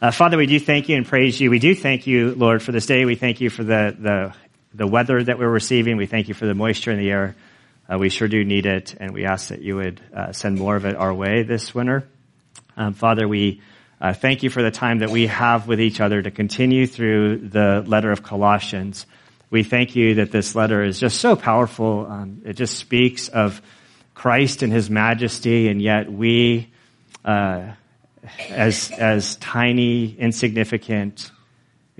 Uh, Father, we do thank you and praise you. We do thank you, Lord, for this day. We thank you for the, the, the weather that we're receiving. We thank you for the moisture in the air. Uh, we sure do need it, and we ask that you would uh, send more of it our way this winter. Um, Father, we uh, thank you for the time that we have with each other to continue through the letter of Colossians. We thank you that this letter is just so powerful. Um, it just speaks of Christ and his majesty, and yet we, uh, as, as tiny, insignificant,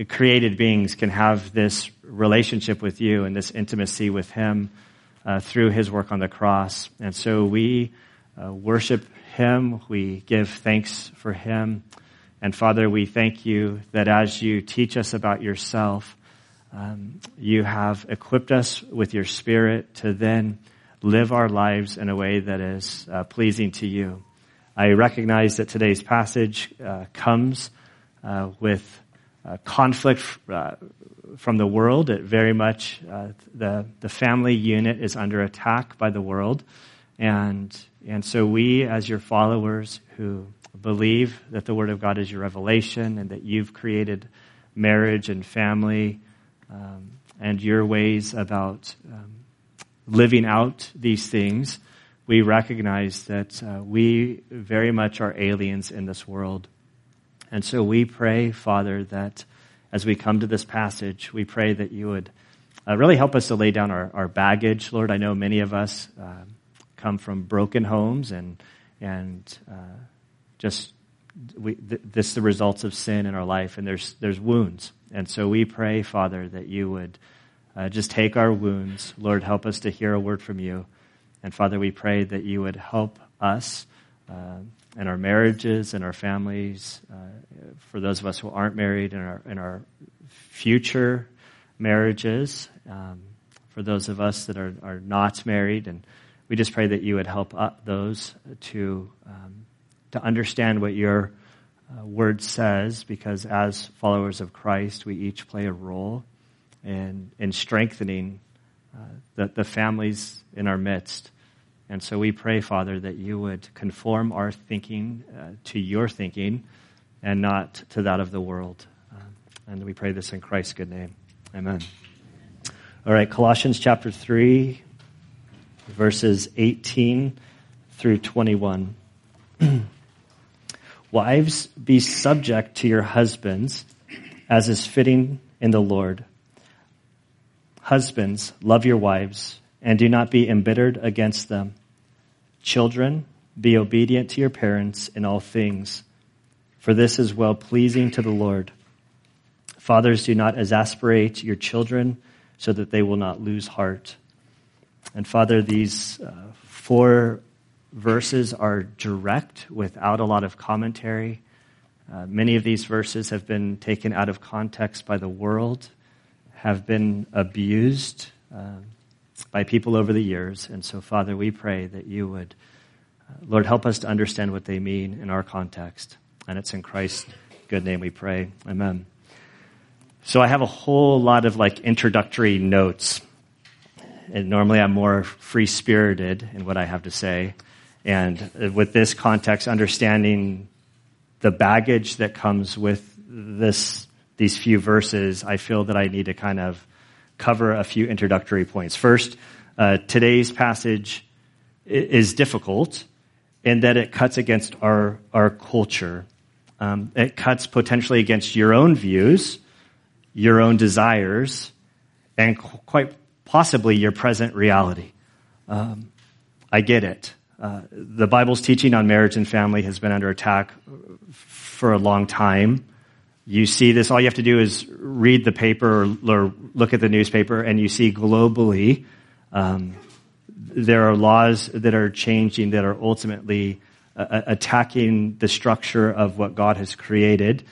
created beings, can have this relationship with you and this intimacy with him uh, through his work on the cross. And so we uh, worship him, we give thanks for him. And Father, we thank you that as you teach us about yourself, um, you have equipped us with your spirit to then live our lives in a way that is uh, pleasing to you. I recognize that today's passage uh, comes uh, with uh, conflict uh, from the world. It very much uh, the the family unit is under attack by the world, and and so we, as your followers who believe that the Word of God is your revelation and that you've created marriage and family um, and your ways about um, living out these things, we recognize that uh, we very much are aliens in this world. And so we pray, Father, that as we come to this passage, we pray that you would uh, really help us to lay down our, our baggage. Lord, I know many of us uh, come from broken homes and, and uh, just we, th- this is the results of sin in our life, and there's, there's wounds. And so we pray, Father, that you would uh, just take our wounds. Lord, help us to hear a word from you. And Father, we pray that you would help us uh, in our marriages and our families, uh, for those of us who aren't married, in our, in our future marriages, um, for those of us that are, are not married. And we just pray that you would help those to, um, to understand what your uh, word says, because as followers of Christ, we each play a role in, in strengthening uh, the, the families in our midst. And so we pray, Father, that you would conform our thinking uh, to your thinking and not to that of the world. Uh, and we pray this in Christ's good name. Amen. All right, Colossians chapter 3, verses 18 through 21. Wives, be subject to your husbands as is fitting in the Lord. Husbands, love your wives and do not be embittered against them. Children, be obedient to your parents in all things, for this is well pleasing to the Lord. Fathers, do not exasperate your children so that they will not lose heart. And Father, these uh, four verses are direct without a lot of commentary. Uh, many of these verses have been taken out of context by the world have been abused uh, by people over the years. And so, Father, we pray that you would, uh, Lord, help us to understand what they mean in our context. And it's in Christ's good name we pray. Amen. So I have a whole lot of like introductory notes. And normally I'm more free spirited in what I have to say. And with this context, understanding the baggage that comes with this these few verses, I feel that I need to kind of cover a few introductory points. First, uh, today's passage is difficult in that it cuts against our, our culture. Um, it cuts potentially against your own views, your own desires, and quite possibly your present reality. Um, I get it. Uh, the Bible's teaching on marriage and family has been under attack for a long time you see this, all you have to do is read the paper or, look at the newspaper, and you see globally um, there are laws that are changing that are ultimately uh, attacking the structure of what God has created.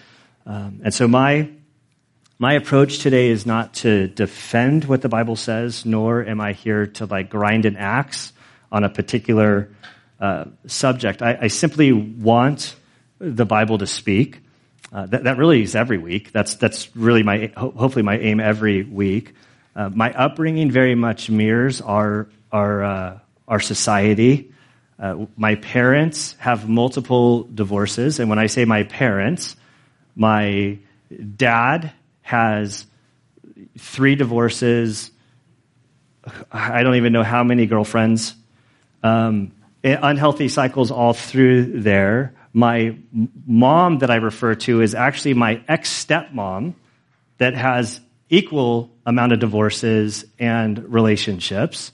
Um, and so my my approach today is not to defend what the Bible says, nor am I here to like grind an axe on a particular uh, subject. I, I simply want the Bible to speak. Uh, that, that, really is every week. That's, that's really my, hopefully my aim every week. Uh, my upbringing very much mirrors our, our, uh, our society. Uh, my parents have multiple divorces, and when I say my parents, My dad has three divorces. I don't even know how many girlfriends. Um, unhealthy cycles all through there. My mom that I refer to is actually my ex stepmom that has equal amount of divorces and relationships.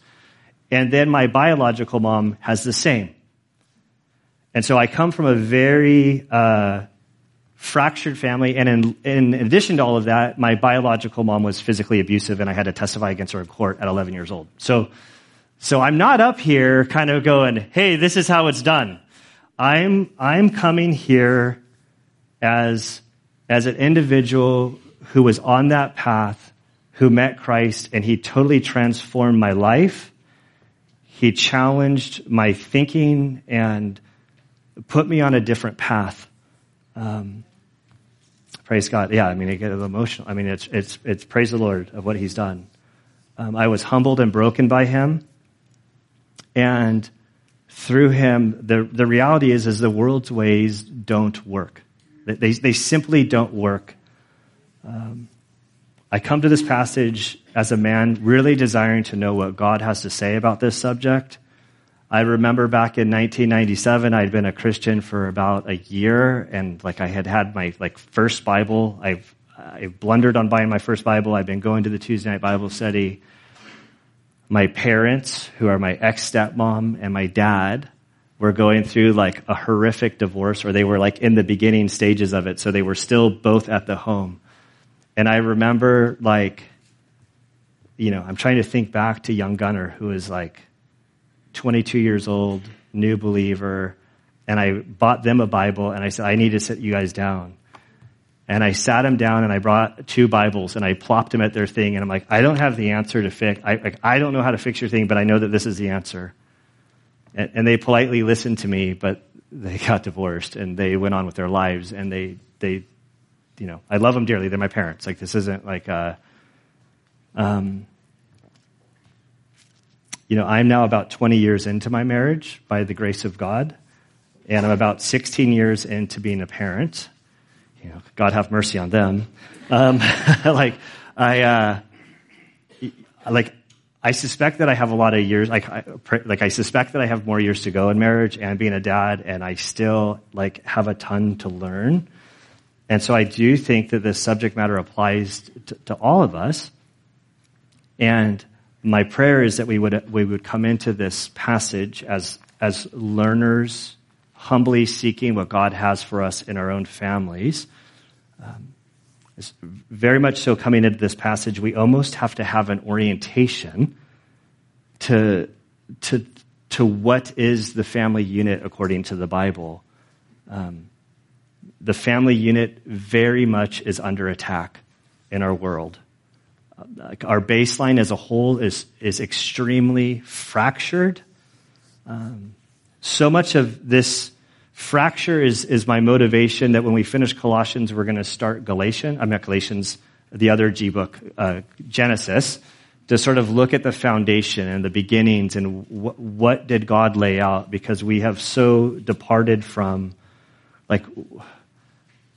And then my biological mom has the same. And so I come from a very uh, fractured family. And in, in addition to all of that, my biological mom was physically abusive, and I had to testify against her in court at 11 years old. So, so I'm not up here kind of going, hey, this is how it's done. I'm, I'm coming here as, as an individual who was on that path, who met Christ, and he totally transformed my life. He challenged my thinking and put me on a different path. Um, praise God. Yeah, I mean, I get emotional. I mean, it's, it's, it's praise the Lord of what he's done. Um, I was humbled and broken by him. And through him, the, the reality is, is the world's ways don't work. They, they simply don't work. Um, I come to this passage as a man really desiring to know what God has to say about this subject. I remember back in 1997, I'd been a Christian for about a year, and like I had had my like first Bible. I've I blundered on buying my first Bible. I've been going to the Tuesday night Bible study. My parents, who are my ex stepmom and my dad, were going through like a horrific divorce, or they were like in the beginning stages of it, so they were still both at the home. And I remember like, you know, I'm trying to think back to young Gunner, who was like 22 years old, new believer, and I bought them a Bible and I said, I need to sit you guys down. And I sat them down and I brought two Bibles and I plopped them at their thing and I'm like, I don't have the answer to fix, I, like, I don't know how to fix your thing, but I know that this is the answer. And, and they politely listened to me, but they got divorced and they went on with their lives and they, they, you know, I love them dearly. They're my parents. Like this isn't like, a, um, you know, I'm now about 20 years into my marriage by the grace of God, and I'm about 16 years into being a parent. You know, God have mercy on them. Um, like, I, uh, like, I suspect that I have a lot of years, like, I, like, I suspect that I have more years to go in marriage and being a dad, and I still, like, have a ton to learn. And so I do think that this subject matter applies to, to all of us. And my prayer is that we would, we would come into this passage as, as learners, humbly seeking what God has for us in our own families. Um, very much so coming into this passage, we almost have to have an orientation to, to, to what is the family unit according to the Bible. Um, the family unit very much is under attack in our world our baseline as a whole is, is extremely fractured. Um, so much of this fracture is, is my motivation that when we finish Colossians, we're going to start Galatians. I'm Galatians, the other G book, uh, Genesis, to sort of look at the foundation and the beginnings and wh- what did God lay out because we have so departed from like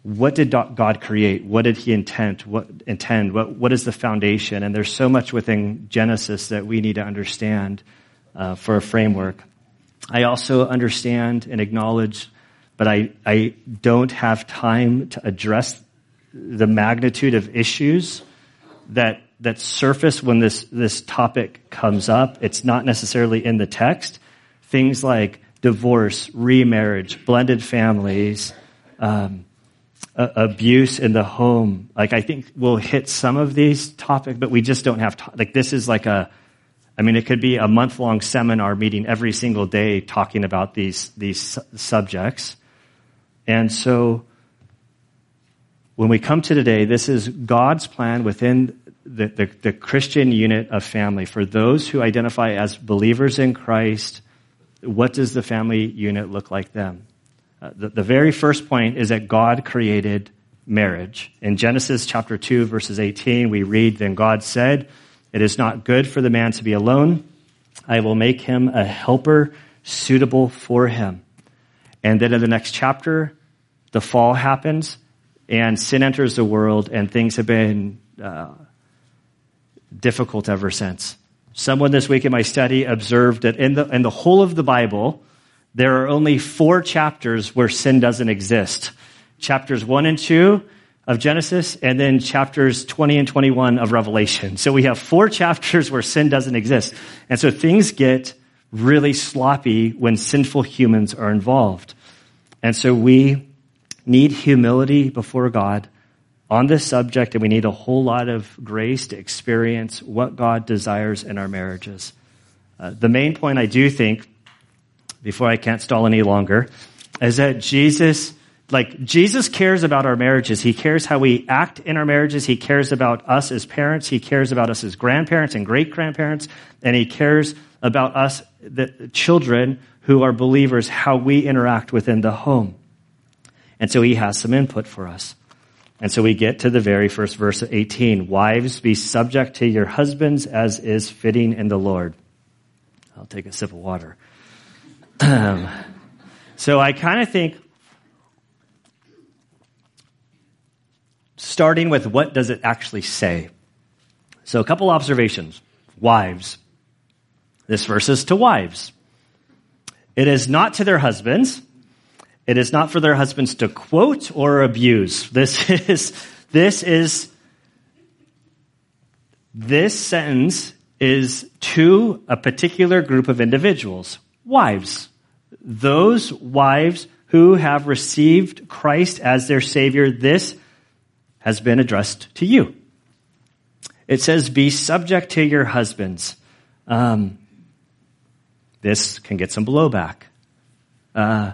what did God create? What did He intend? What intend? What, what is the foundation? And there's so much within Genesis that we need to understand uh, for a framework. I also understand and acknowledge, but I, I don't have time to address the magnitude of issues that that surface when this this topic comes up. It's not necessarily in the text. Things like divorce, remarriage, blended families. Um, abuse in the home. Like I think we'll hit some of these topics, but we just don't have, to- like this is like a, I mean, it could be a month long seminar meeting every single day talking about these, these su- subjects. And so when we come to today, this is God's plan within the, the, the Christian unit of family. For those who identify as believers in Christ, what does the family unit look like them? Uh, the, the very first point is that God created marriage. In Genesis chapter 2, verses 18, we read, Then God said, It is not good for the man to be alone. I will make him a helper suitable for him. And then in the next chapter, the fall happens. and sin enters the world, and things have been uh, difficult ever since. Someone this week in my study observed that in the, in the whole of the Bible, there are only four chapters where sin doesn't exist. Chapters 1 and 2 of Genesis, and then chapters 20 and 21 of Revelation. So we have four chapters where sin doesn't exist. And so things get really sloppy when sinful humans are involved. And so we need humility before God on this subject, and we need a whole lot of grace to experience what God desires in our marriages. Uh, the main point I do think, before I can't stall any longer, is that Jesus, like, Jesus cares about our marriages. He cares how we act in our marriages. He cares about us as parents. He cares about us as grandparents and great grandparents. And he cares about us, the children who are believers, how we interact within the home. And so he has some input for us. And so we get to the very first verse of 18. Wives, be subject to your husbands as is fitting in the Lord. I'll take a sip of water. So I kind of think, starting with what does it actually say? So a couple observations. Wives. This verse is to wives. It is not to their husbands. It is not for their husbands to quote or abuse. This is, this is, this sentence is to a particular group of individuals, wives. Those wives who have received Christ as their Savior, this has been addressed to you. It says, be subject to your husbands. Um, this can get some blowback. Uh,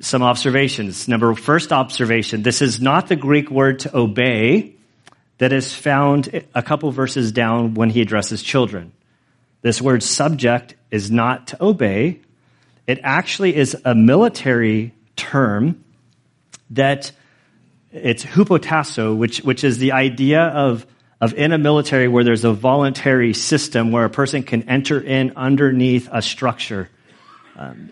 some observations. Number first observation, this is not the Greek word to obey that is found a couple verses down when he addresses children. This word subject is not to obey. It actually is a military term that it's hupotasso, which, which is the idea of, of in a military where there's a voluntary system where a person can enter in underneath a structure. Um,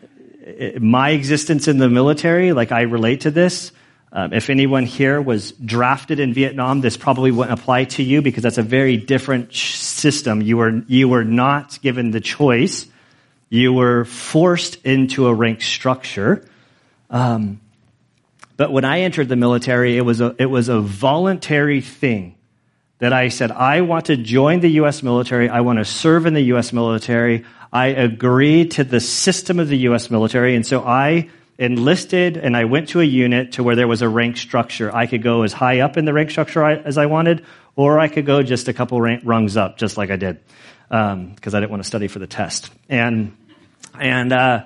my existence in the military, like I relate to this. Um, if anyone here was drafted in Vietnam, this probably wouldn't apply to you because that's a very different system. You were, you were not given the choice. You were forced into a rank structure. Um, but when I entered the military, it was a, it was a voluntary thing that I said, I want to join the U.S. military. I want to serve in the U.S. military. I agree to the system of the U.S. military. And so I enlisted and I went to a unit to where there was a rank structure. I could go as high up in the rank structure as I wanted, or I could go just a couple rungs up, just like I did, because um, I didn't want to study for the test. And, and, uh,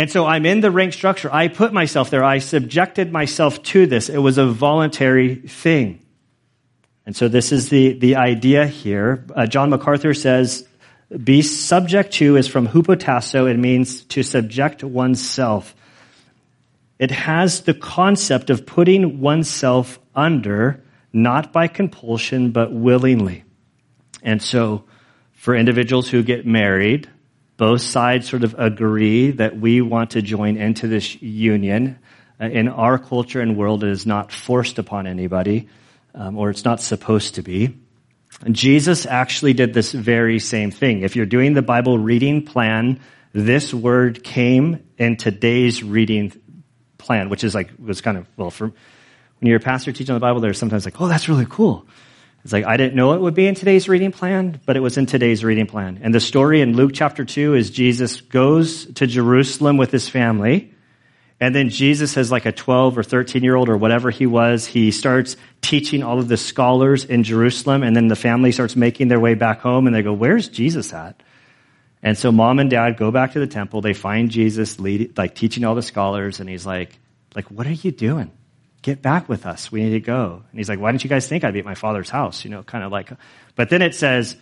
and so I'm in the rank structure. I put myself there. I subjected myself to this. It was a voluntary thing. And so this is the, the idea here. Uh, John MacArthur says, be subject to is from hupotasso. It means to subject oneself. It has the concept of putting oneself under, not by compulsion, but willingly. And so, for individuals who get married, both sides sort of agree that we want to join into this union. Uh, in our culture and world, it is not forced upon anybody um, or it's not supposed to be. And Jesus actually did this very same thing. If you're doing the Bible reading plan, this word came in today's reading plan, which is like, was kind of, well, for, when you're a pastor teaching the Bible, there's sometimes like, oh, that's really cool. It's like, I didn't know it would be in today's reading plan, but it was in today's reading plan. And the story in Luke chapter 2 is Jesus goes to Jerusalem with his family and then Jesus, as like a 12 or 13 year old or whatever he was, he starts teaching all of the scholars in Jerusalem. And then the family starts making their way back home and they go, Where's Jesus at? And so mom and dad go back to the temple. They find Jesus lead, like teaching all the scholars. And he's like, like, what are you doing? Get back with us. We need to go. And he's like, why didn't you guys think I'd be at my father's house? You know, kind of like, but then it says,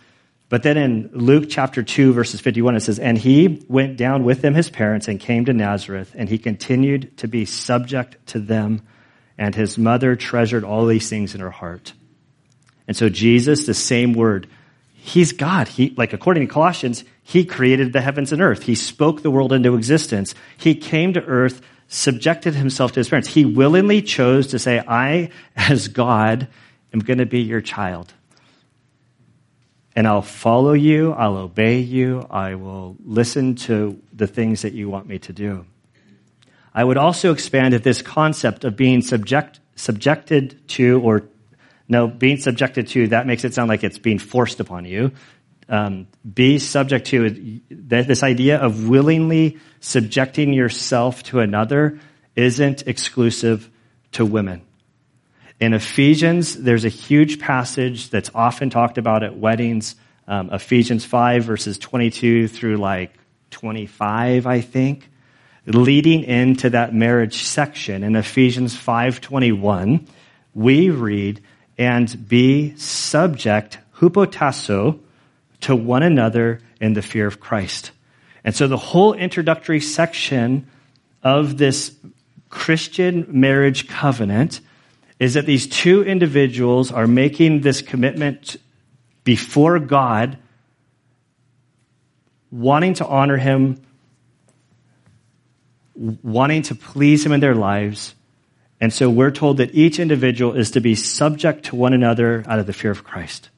but then in Luke chapter 2 verses 51 it says, And he went down with them his parents and came to Nazareth, and he continued to be subject to them, and his mother treasured all these things in her heart. And so Jesus, the same word, he's God. He, like according to Colossians, he created the heavens and earth. He spoke the world into existence. He came to earth subjected himself to his parents. He willingly chose to say, I, as God, am going to be your child. And I'll follow you, I'll obey you, I will listen to the things that you want me to do. I would also expand at this concept of being subject, subjected to, or no, being subjected to, that makes it sound like it's being forced upon you. Um, be subject to this idea of willingly subjecting yourself to another isn't exclusive to women. In Ephesians, there's a huge passage that's often talked about at weddings. Um, Ephesians 5 verses 22 through like 25, I think, leading into that marriage section. In Ephesians 5:21, we read, "And be subject, hupotasso, to one another in the fear of Christ." And so the whole introductory section of this Christian marriage covenant is that these two individuals are making this commitment before God, wanting to honor Him, wanting to please Him in their lives. And so we're told that each individual is to be subject to one another out of the fear of Christ.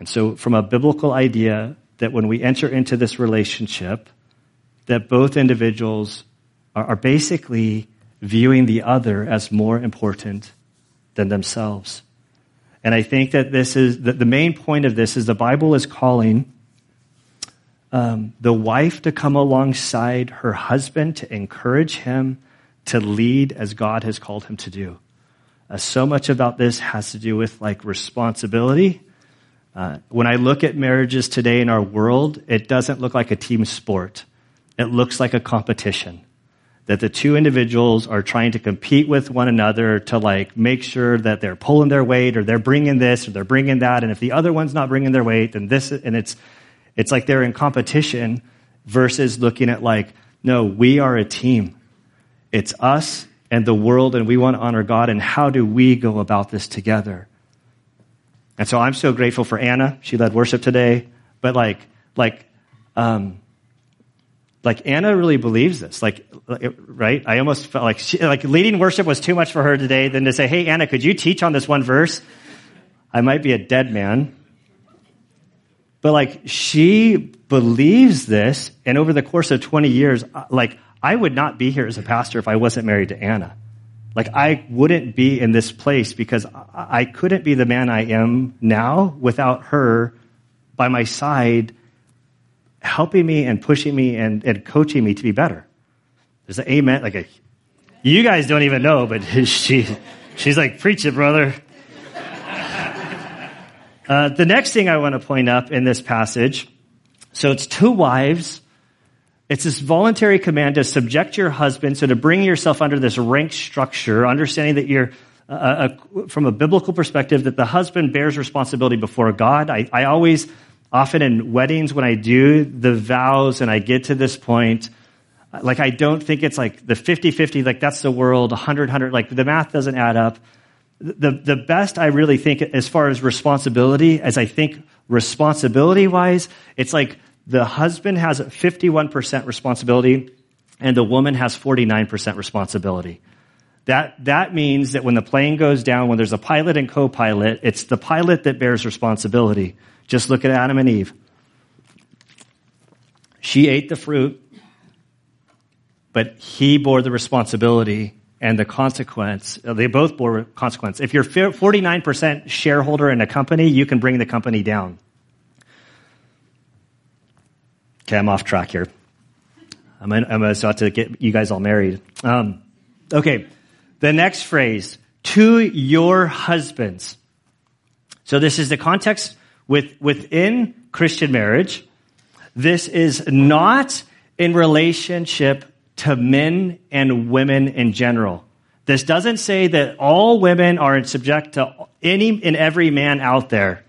And so, from a biblical idea, that when we enter into this relationship, that both individuals are, are basically viewing the other as more important than themselves. And I think that this is that the main point of this is the Bible is calling um, the wife to come alongside her husband to encourage him to lead as God has called him to do. Uh, so much about this has to do with like responsibility. Uh, when I look at marriages today in our world, it doesn't look like a team sport. It looks like a competition. That the two individuals are trying to compete with one another to like make sure that they're pulling their weight or they're bringing this or they're bringing that. And if the other one's not bringing their weight then this and it's it's like they're in competition versus looking at like no we are a team. It's us and the world and we want to honor God. And how do we go about this together and so I'm so grateful for Anna she led worship today but like like um like Anna really believes this. Like, right? I almost felt like she, like leading worship was too much for her today than to say, "Hey, Anna, could you teach on this one verse?" I might be a dead man. But like she believes this, and over the course of 20 years, uh, like I would not be here as a pastor if I wasn't married to Anna. Like I wouldn't be in this place because I couldn't be the man I am now without her by my side helping me and pushing me and, and coaching me to be better. There's an amen, like a, you guys don't even know, but she, she's like, preach it, brother. Uh, the next thing I want to point up in this passage, so it's two wives. It's this voluntary command to subject your husband, so to bring yourself under this rank structure, understanding that you're, uh, uh a, from a biblical perspective, that the husband bears responsibility before God. I, I always often in weddings when I do the vows and I get to this point, like I don't think it's like the 50-50, like that's the world, 100-100, like the math doesn't add up. The, the best I really think as far as responsibility, as I think responsibility wise, it's like the husband has 51% responsibility and the woman has 49% responsibility. That, that means that when the plane goes down, when there's a pilot and co-pilot, it's the pilot that bears responsibility. Just look at Adam and Eve. She ate the fruit, but he bore the responsibility and the consequence. Uh, they both bore consequence. If you're 49% shareholder in a company, you can bring the company down. Okay, I'm off track here. I'm, in, I'm about to get you guys all married. Um, okay, the next phrase, to your husbands. So this is the context with, within Christian marriage, this is not in relationship to men and women in general. This doesn't say that all women are subject to any and every man out there.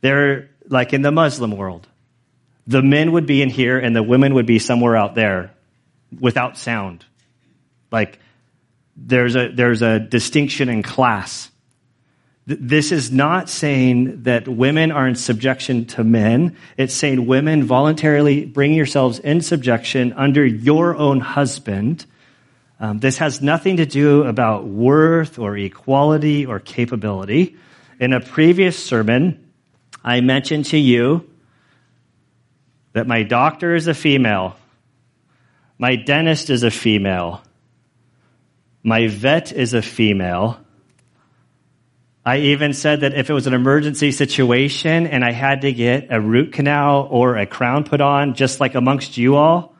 They're like in the Muslim world. The men would be in here and the women would be somewhere out there without sound. Like there's a, there's a distinction in class. This is not saying that women are in subjection to men. It's saying women voluntarily bring yourselves in subjection under your own husband. Um, this has nothing to do about worth or equality or capability. In a previous sermon, I mentioned to you that my doctor is a female, my dentist is a female, my vet is a female. I even said that if it was an emergency situation and I had to get a root canal or a crown put on, just like amongst you all,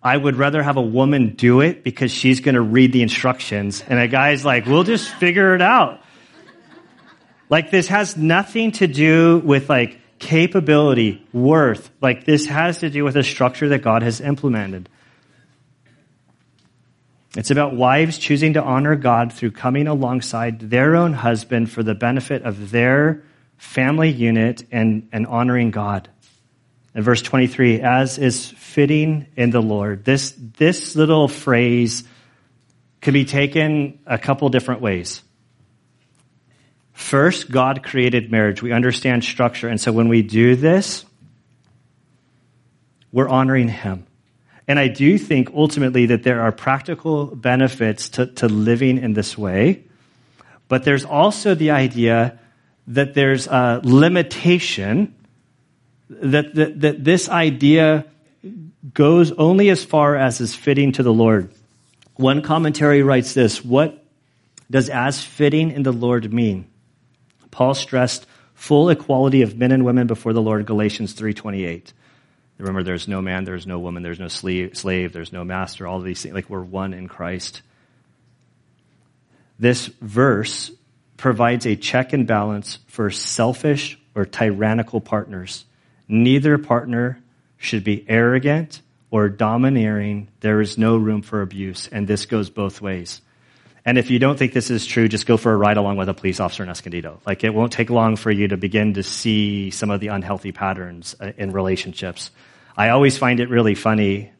I would rather have a woman do it because she's going to read the instructions. And a guy's like, we'll just figure it out. Like this has nothing to do with like capability, worth. Like this has to do with a structure that God has implemented. It's about wives choosing to honor God through coming alongside their own husband for the benefit of their family unit and, and honoring God. In verse 23, as is fitting in the Lord. This, this little phrase can be taken a couple different ways. First, God created marriage. We understand structure. And so when we do this, we're honoring Him. And I do think ultimately that there are practical benefits to, to living in this way. But there's also the idea that there's a limitation, that, that, that this idea goes only as far as is fitting to the Lord. One commentary writes this What does as fitting in the Lord mean? Paul stressed full equality of men and women before the Lord, Galatians 3.28. Remember, there's no man, there's no woman, there's no slave, there's no master, all these things. Like we're one in Christ. This verse provides a check and balance for selfish or tyrannical partners. Neither partner should be arrogant or domineering. There is no room for abuse, and this goes both ways. And if you don't think this is true, just go for a ride along with a police officer in Escondido. Like it won't take long for you to begin to see some of the unhealthy patterns uh, in relationships. I always find it really funny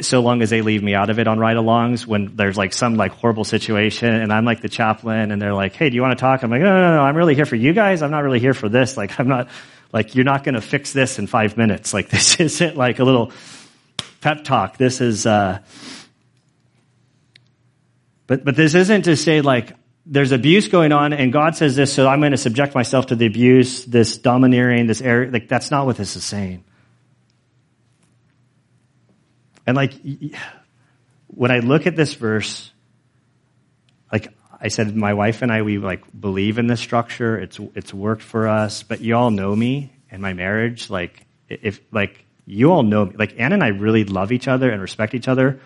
so long as they leave me out of it on ride-alongs when there's like some like horrible situation and I'm like the chaplain and they're like, Hey, do you want to talk? I'm like, no, no, no, I'm really here for you guys. I'm not really here for this. Like, I'm not, like, you're not going to fix this in five minutes. Like, this isn't like a little pep talk. This is, uh, but, but this isn't to say like there's abuse going on and God says this, so I'm going to subject myself to the abuse, this domineering, this air. Like that's not what this is saying. And like when I look at this verse, like I said, my wife and I, we like believe in this structure. It's, it's worked for us, but you all know me and my marriage. Like if, like you all know me, like Anna and I really love each other and respect each other.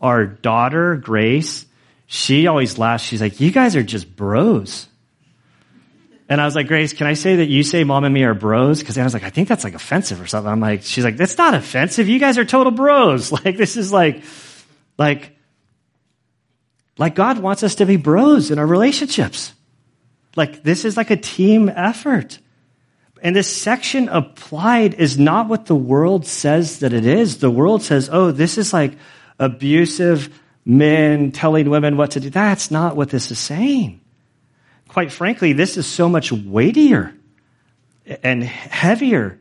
Our daughter, Grace, she always laughs. She's like, you guys are just bros. And I was like, Grace, can I say that you say mom and me are bros? Cause I was like, I think that's like offensive or something. I'm like, she's like, that's not offensive. You guys are total bros. Like, this is like, like, like God wants us to be bros in our relationships. Like, this is like a team effort. And this section applied is not what the world says that it is. The world says, oh, this is like abusive, men telling women what to do. That's not what this is saying. Quite frankly, this is so much weightier and heavier.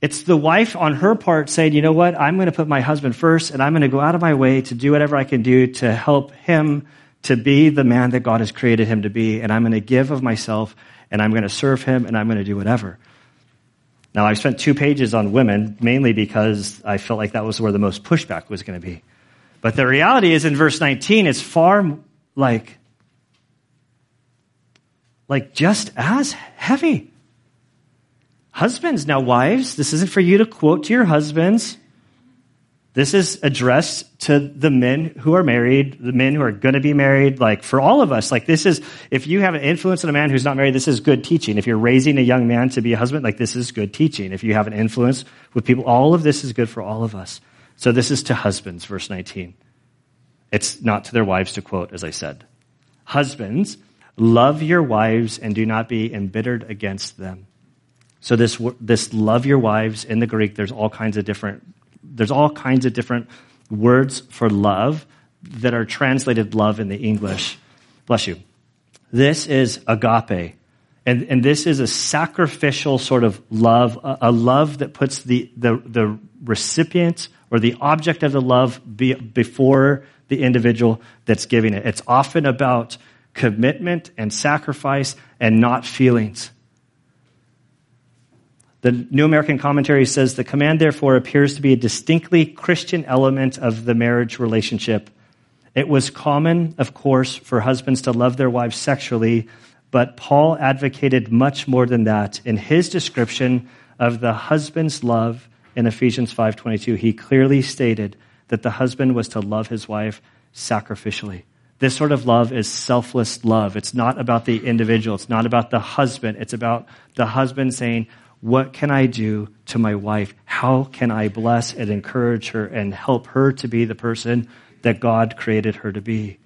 It's the wife on her part saying, you know what, I'm going to put my husband first and I'm going to go out of my way to do whatever I can do to help him to be the man that God has created him to be. And I'm going to give of myself and I'm going to serve him and I'm going to do whatever. Now, I've spent two pages on women mainly because I felt like that was where the most pushback was going to be. But the reality is in verse 19, it's far like, like just as heavy. Husbands, now wives, this isn't for you to quote to your husbands. This is addressed to the men who are married, the men who are going to be married, like for all of us. Like this is, if you have an influence on a man who's not married, this is good teaching. If you're raising a young man to be a husband, like this is good teaching. If you have an influence with people, all of this is good for all of us. So this is to husbands, verse 19. It's not to their wives to quote, as I said. Husbands, love your wives and do not be embittered against them. So this, this love your wives in the Greek, there's all kinds of different, there's all kinds of different words for love that are translated love in the English. Bless you. This is agape. And, and this is a sacrificial sort of love, a, a love that puts the, the, the recipient or the object of the love be, before the individual that's giving it. It's often about commitment and sacrifice and not feelings. The New American Commentary says the command, therefore, appears to be a distinctly Christian element of the marriage relationship. It was common, of course, for husbands to love their wives sexually, but Paul advocated much more than that. In his description of the husband's love in Ephesians 5:22, he clearly stated that the husband was to love his wife sacrificially. This sort of love is selfless love. It's not about the individual. It's not about the husband. It's about the husband saying, what can I do to my wife? How can I bless and encourage her and help her to be the person that God created her to be?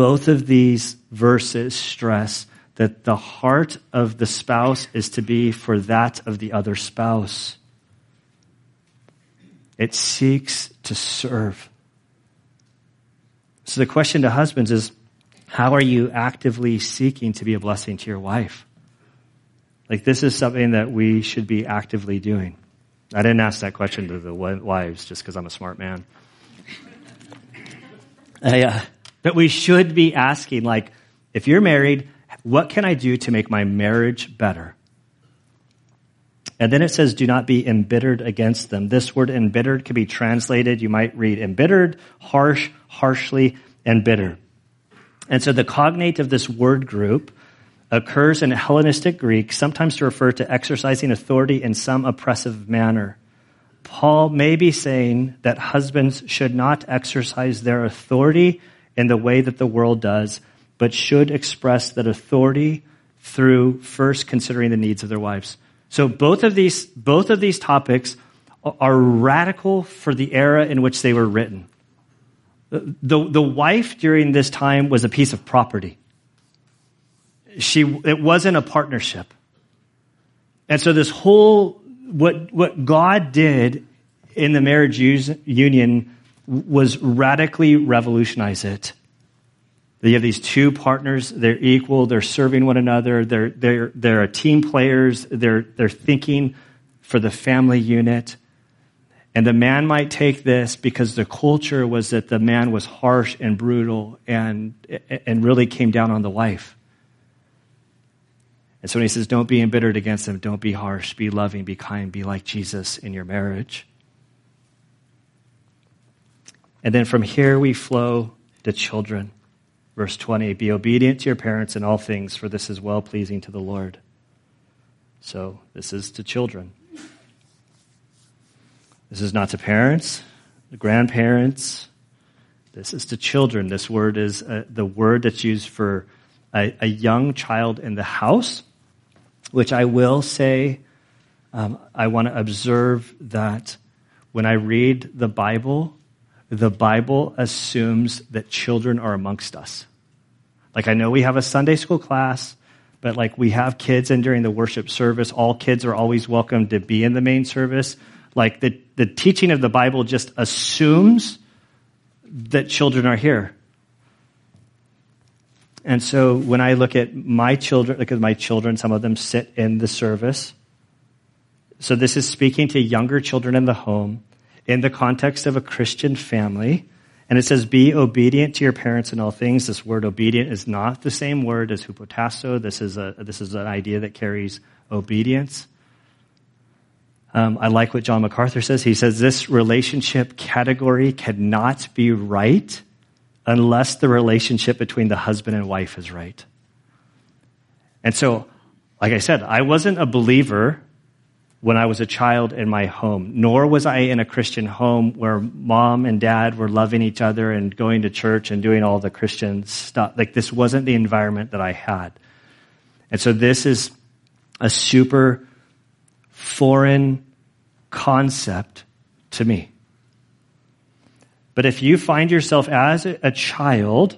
Both of these verses stress that the heart of the spouse is to be for that of the other spouse. It seeks to serve. So the question to husbands is, how are you actively seeking to be a blessing to your wife? Like this is something that we should be actively doing. I didn't ask that question to the wives just because I'm a smart man. I, uh, but we should be asking, like, if you're married, what can I do to make my marriage better? And then it says, do not be embittered against them. This word embittered can be translated, you might read embittered, harsh, harshly, and bitter. And so the cognate of this word group occurs in Hellenistic Greek, sometimes to refer to exercising authority in some oppressive manner. Paul may be saying that husbands should not exercise their authority in the way that the world does, but should express that authority through first considering the needs of their wives. So both of these, both of these topics are radical for the era in which they were written. The, the wife during this time was a piece of property. She, it wasn't a partnership. And so this whole, what, what God did in the marriage union was radically revolutionize it. You have these two partners, they're equal, they're serving one another, they're, they're, they're a team players, they're, they're thinking for the family unit. And the man might take this because the culture was that the man was harsh and brutal and, and really came down on the wife. And so when he says, don't be embittered against them, don't be harsh, be loving, be kind, be like Jesus in your marriage. And then from here we flow to children. Verse 20 Be obedient to your parents in all things, for this is well pleasing to the Lord. So, this is to children. This is not to parents, the grandparents. This is to children. This word is uh, the word that's used for a, a, young child in the house, which I will say, um, I want to observe that when I read the Bible, the Bible assumes that children are amongst us. Like, I know we have a Sunday school class, but like we have kids and during the worship service, all kids are always welcome to be in the main service. Like, the, the teaching of the Bible just assumes that children are here. And so when I look at my children, look at my children, some of them sit in the service. So this is speaking to younger children in the home in the context of a Christian family. And it says, be obedient to your parents in all things. This word obedient is not the same word as hupotasso. This is, a, this is an idea that carries obedience. Um, I like what John MacArthur says. He says this relationship category cannot be right unless the relationship between the husband and wife is right. And so, like I said, I wasn't a believer when I was a child in my home, nor was I in a Christian home where mom and dad were loving each other and going to church and doing all the Christian stuff. Like this wasn't the environment that I had. And so this is a super foreign concept to me. But if you find yourself as a child,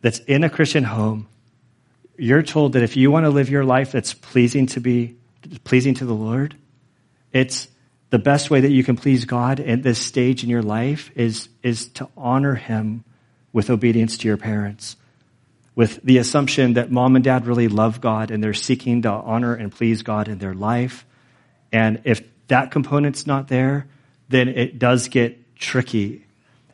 that's in a Christian home, you're told that if you want to live your life that's pleasing to be pleasing to the Lord, it's the best way that you can please God at this stage in your life is, is to honor Him with obedience to your parents. With the assumption that mom and dad really love God and they're seeking to honor and please God in their life. And if that component's not there, then it does get tricky.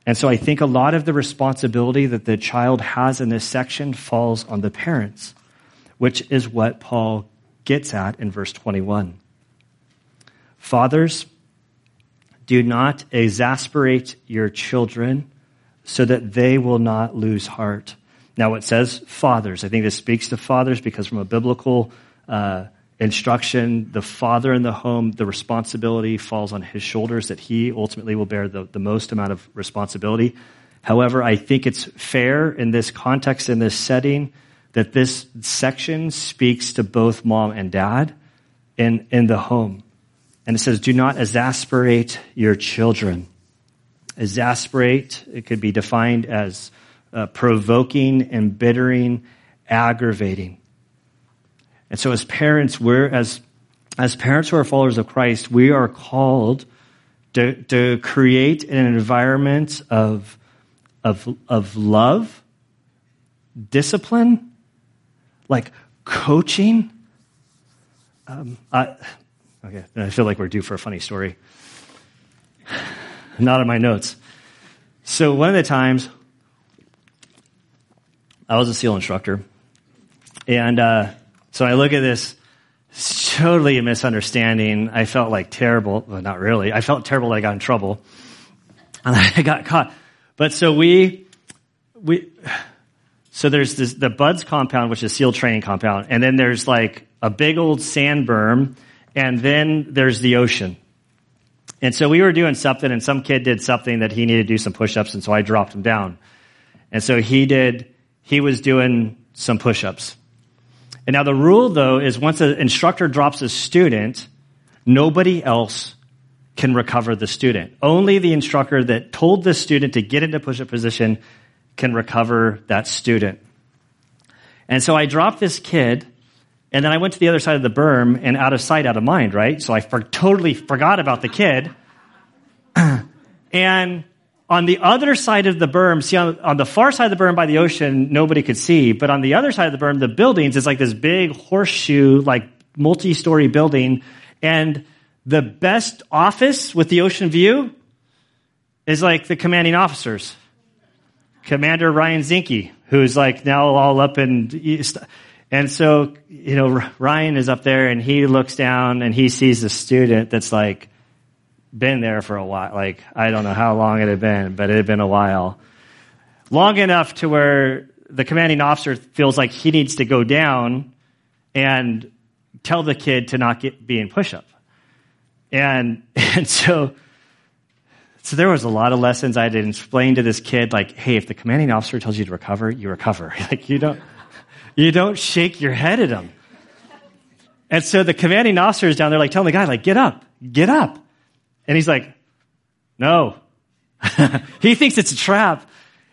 And so I think a lot of the responsibility that the child has in this section falls on the parents, which is what Paul gets at in verse 21. Fathers, do not exasperate your children so that they will not lose heart. Now, it says fathers. I think this speaks to fathers because from a biblical uh, instruction, the father in the home, the responsibility falls on his shoulders that he ultimately will bear the, the most amount of responsibility. However, I think it's fair in this context, in this setting, that this section speaks to both mom and dad in, in the home. And it says, do not exasperate your children. Exasperate, it could be defined as uh, provoking, embittering, aggravating. And so as parents, we're, as, as parents who are followers of Christ, we are called to, to create an environment of, of, of love, discipline, like coaching. Um, I, Okay, I feel like we're due for a funny story. Not in my notes. So one of the times, I was a SEAL instructor, and uh, so I look at this. totally a misunderstanding. I felt like terrible. Well, not really. I felt terrible that I got in trouble, and I got caught. But so we we so there's this, the BUD/S compound, which is SEAL training compound, and then there's like a big old sand berm and then there's the ocean. And so we were doing something and some kid did something that he needed to do some push-ups and so I dropped him down. And so he did, he was doing some push-ups. And now the rule though is once an instructor drops a student, nobody else can recover the student. Only the instructor that told the student to get into push-up position can recover that student. And so I dropped this kid and then I went to the other side of the berm and out of sight, out of mind, right? So I for- totally forgot about the kid. and on the other side of the berm, see, on, on, the far side of the berm by the ocean, nobody could see. But on the other side of the berm, the buildings is like this big horseshoe, like multi story building. And the best office with the ocean view is like the commanding officers. Commander Ryan Zinke, who's like now all up in and so, you know, Ryan is up there and he looks down and he sees a student that's like been there for a while. Like, I don't know how long it had been, but it had been a while. Long enough to where the commanding officer feels like he needs to go down and tell the kid to not get, be in push-up. And, and so, so there was a lot of lessons I had to explain to this kid, like, hey, if the commanding officer tells you to recover, you recover. like, you don't, you don't shake your head at him. And so the commanding officer is down there, like telling the guy, like, get up, get up. And he's like, no. he thinks it's a trap.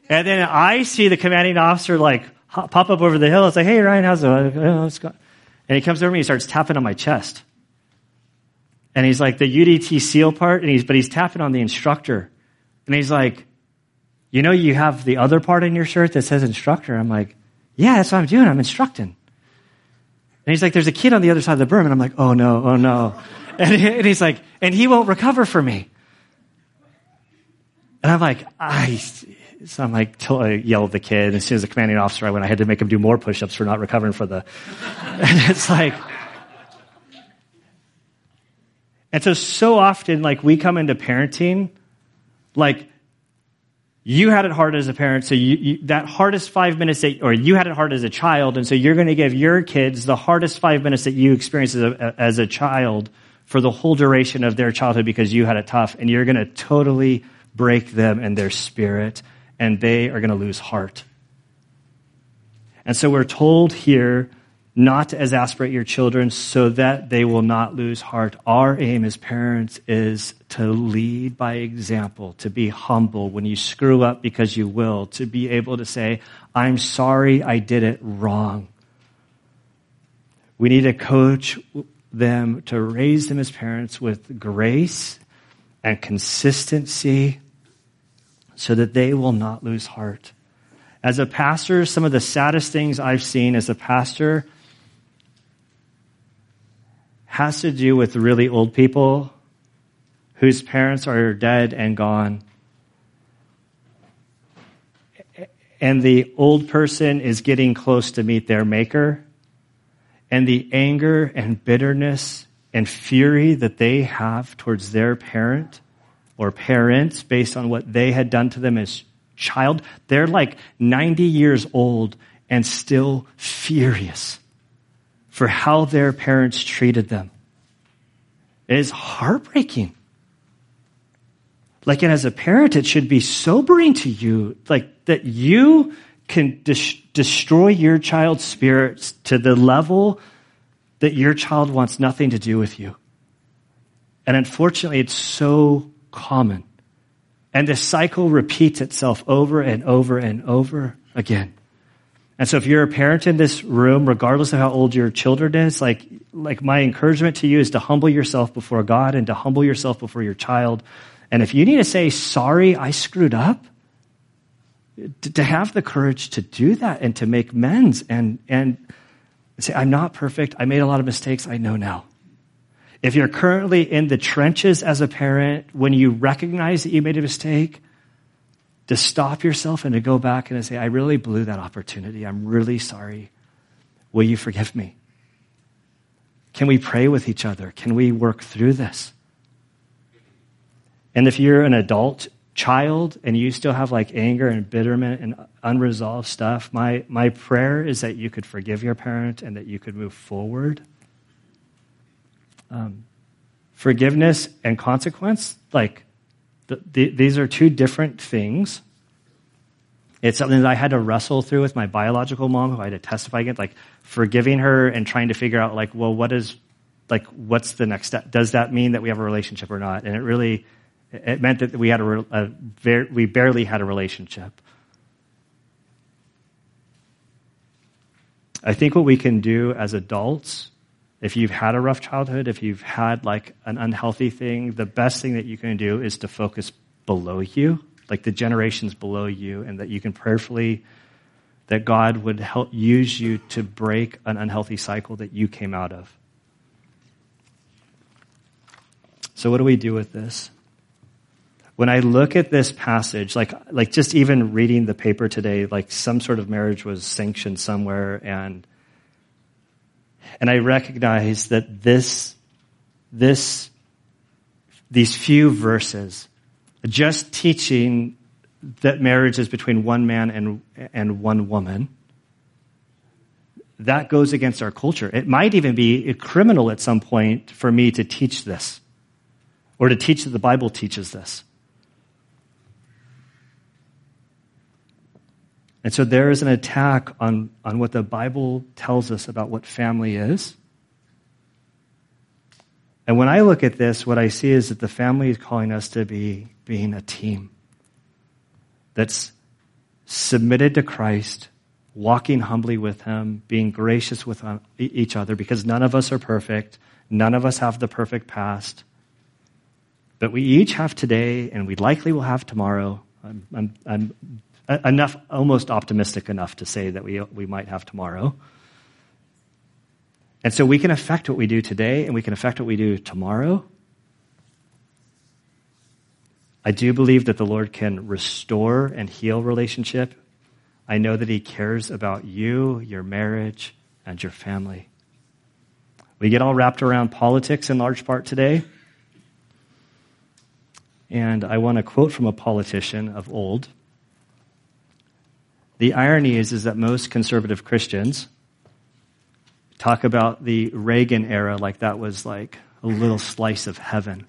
And then I see the commanding officer like pop up over the hill. It's like, hey, Ryan, how's it? going? And he comes over me, he starts tapping on my chest. And he's like, the UDT SEAL part, and he's, but he's tapping on the instructor. And he's like, you know, you have the other part in your shirt that says instructor. I'm like, yeah, that's what I'm doing. I'm instructing. And he's like, there's a kid on the other side of the berm. And I'm like, oh no, oh no. And, he's like, and he won't recover for me. And I'm like, I, so I'm like, till I yelled at the kid. As soon as the commanding officer I went, I had to make him do more push-ups for not recovering for the, and it's like, and so, so often, like, we come into parenting, like, you had it hard as a parent, so you, you, that hardest five minutes that, or you had it hard as a child, and so you're going to give your kids the hardest five minutes that you experienced as a, as a child for the whole duration of their childhood because you had it tough, and you're going to totally break them and their spirit, and they are going to lose heart. And so we're told here not to exasperate your children so that they will not lose heart. Our aim as parents is to lead by example, to be humble when you screw up because you will, to be able to say, I'm sorry I did it wrong. We need to coach them to raise them as parents with grace and consistency so that they will not lose heart. As a pastor, some of the saddest things I've seen as a pastor has to do with really old people whose parents are dead and gone. And the old person is getting close to meet their maker. And the anger and bitterness and fury that they have towards their parent or parents based on what they had done to them as child, they're like 90 years old and still furious for how their parents treated them. It is heartbreaking. Like, and as a parent, it should be sobering to you, like that you can dis- destroy your child's spirits to the level that your child wants nothing to do with you. And unfortunately, it's so common. And the cycle repeats itself over and over and over again. And so if you're a parent in this room, regardless of how old your children is, like, like my encouragement to you is to humble yourself before God and to humble yourself before your child. And if you need to say, sorry, I screwed up, to have the courage to do that and to make amends and, and say, I'm not perfect. I made a lot of mistakes. I know now. If you're currently in the trenches as a parent, when you recognize that you made a mistake, to stop yourself and to go back and to say, I really blew that opportunity. I'm really sorry. Will you forgive me? Can we pray with each other? Can we work through this? And if you're an adult child and you still have like anger and bitterment and unresolved stuff, my, my prayer is that you could forgive your parent and that you could move forward um, forgiveness and consequence, like the, the, these are two different things. It's something that I had to wrestle through with my biological mom, who I had to testify against, like forgiving her and trying to figure out, like, well, what is, like, what's the next step? Does that mean that we have a relationship or not? And it really, it meant that we had a, a we barely had a relationship. I think what we can do as adults if you've had a rough childhood, if you've had like an unhealthy thing, the best thing that you can do is to focus below you, like the generations below you, and that you can prayerfully, that God would help use you to break an unhealthy cycle that you came out of. So, what do we do with this? When I look at this passage, like, like just even reading the paper today, like some sort of marriage was sanctioned somewhere and and I recognize that this, this, these few verses, just teaching that marriage is between one man and, and one woman, that goes against our culture. It might even be criminal at some point for me to teach this or to teach that the Bible teaches this. And so there is an attack on, on what the Bible tells us about what family is. And when I look at this, what I see is that the family is calling us to be being a team that's submitted to Christ, walking humbly with Him, being gracious with uh, each other, because none of us are perfect. None of us have the perfect past. But we each have today, and we likely will have tomorrow. I'm, I'm, I'm enough, almost optimistic enough to say that we, we might have tomorrow. And so we can affect what we do today and we can affect what we do tomorrow. I do believe that the Lord can restore and heal relationship. I know that He cares about you, your marriage, and your family. We get all wrapped around politics in large part today. And I want to quote from a politician of old. The irony is, is that most conservative Christians talk about the Reagan era like that was like a little slice of heaven.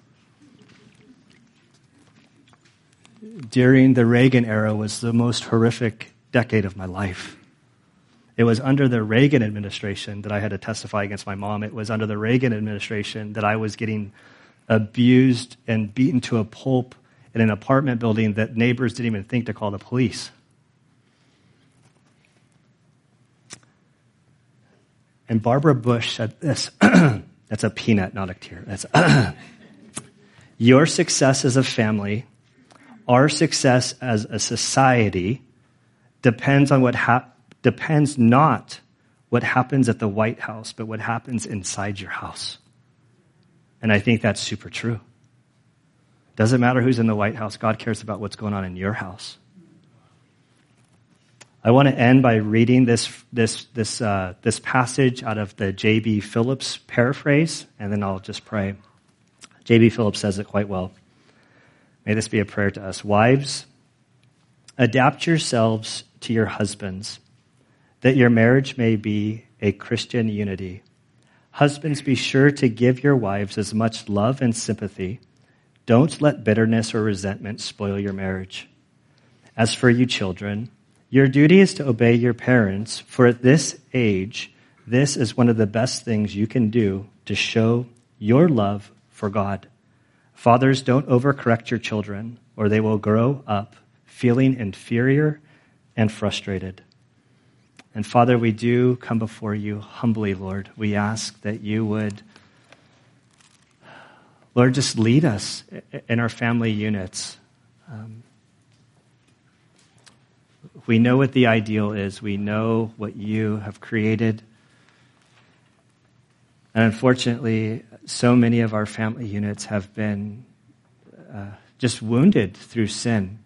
During the Reagan era was the most horrific decade of my life. It was under the Reagan administration that I had to testify against my mom. It was under the Reagan administration that I was getting abused and beaten to a pulp in an apartment building that neighbors didn't even think to call the police. And Barbara Bush said this That's a peanut, not a tear. That's your success as a family, our success as a society depends on what hap- depends not what happens at the White House, but what happens inside your house. And I think that's super true. Doesn't matter who's in the White House, God cares about what's going on in your house. I want to end by reading this, this, this, uh, this passage out of the J.B. Phillips paraphrase, and then I'll just pray. J.B. Phillips says it quite well. May this be a prayer to us. Wives, adapt yourselves to your husbands, that your marriage may be a Christian unity. Husbands, be sure to give your wives as much love and sympathy. Don't let bitterness or resentment spoil your marriage. As for you children, your duty is to obey your parents, for at this age, this is one of the best things you can do to show your love for God. Fathers, don't overcorrect your children, or they will grow up feeling inferior and frustrated. And Father, we do come before you humbly, Lord. We ask that you would, Lord, just lead us in our family units. Um, we know what the ideal is, we know what you have created. And unfortunately, so many of our family units have been uh, just wounded through sin.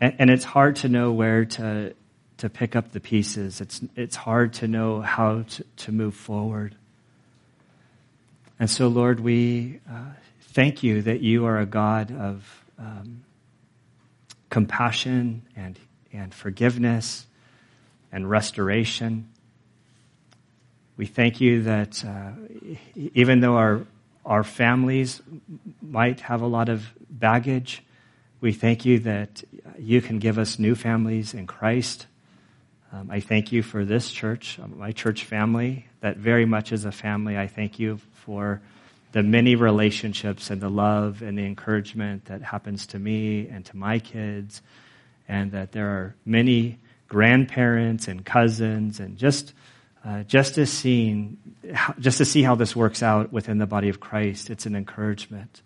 And, and, it's hard to know where to, to pick up the pieces. It's, it's hard to know how to, to move forward. And so, Lord, we uh, thank you that you are a God of um, compassion and and forgiveness and restoration. We thank you that uh, even though our, our families might have a lot of baggage, we thank you that you can give us new families in Christ. Um, I thank you for this church, um, my church family, that very much is a family. I thank you for the many relationships and the love and the encouragement that happens to me and to my kids and that there are many grandparents and cousins and just uh, just to seeing just to see how this works out within the body of Christ it's an encouragement.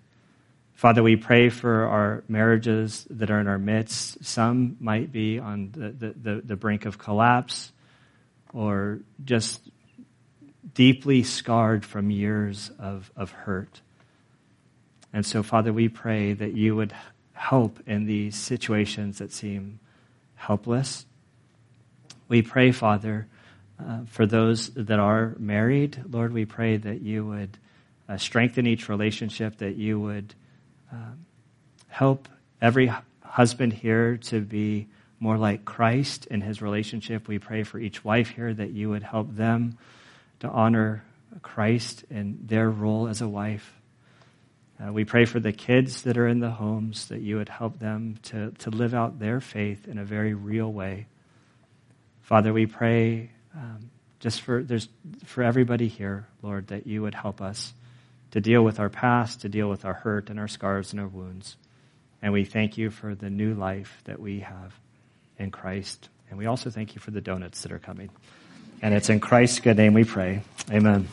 Father we pray for our marriages that are in our midst. Some might be on the, the, the, the brink of collapse or just deeply scarred from years of, of hurt. And so father we pray that you would help in these situations that seem helpless. We pray, Father, uh, for those that are married. Lord, we pray that you would uh, strengthen each relationship, that you would um, help every husband here to be more like Christ in his relationship. We pray for each wife here that you would help them to honor Christ in their role as a wife. Uh, we pray for the kids that are in the homes that you would help them to, to live out their faith in a very real way. Father, we pray um, just for, there's, for everybody here, Lord, that you would help us to deal with our past, to deal with our hurt and our scars and our wounds. And we thank you for the new life that we have in Christ. And we also thank you for the donuts that are coming. And it's in Christ's good name we pray. Amen.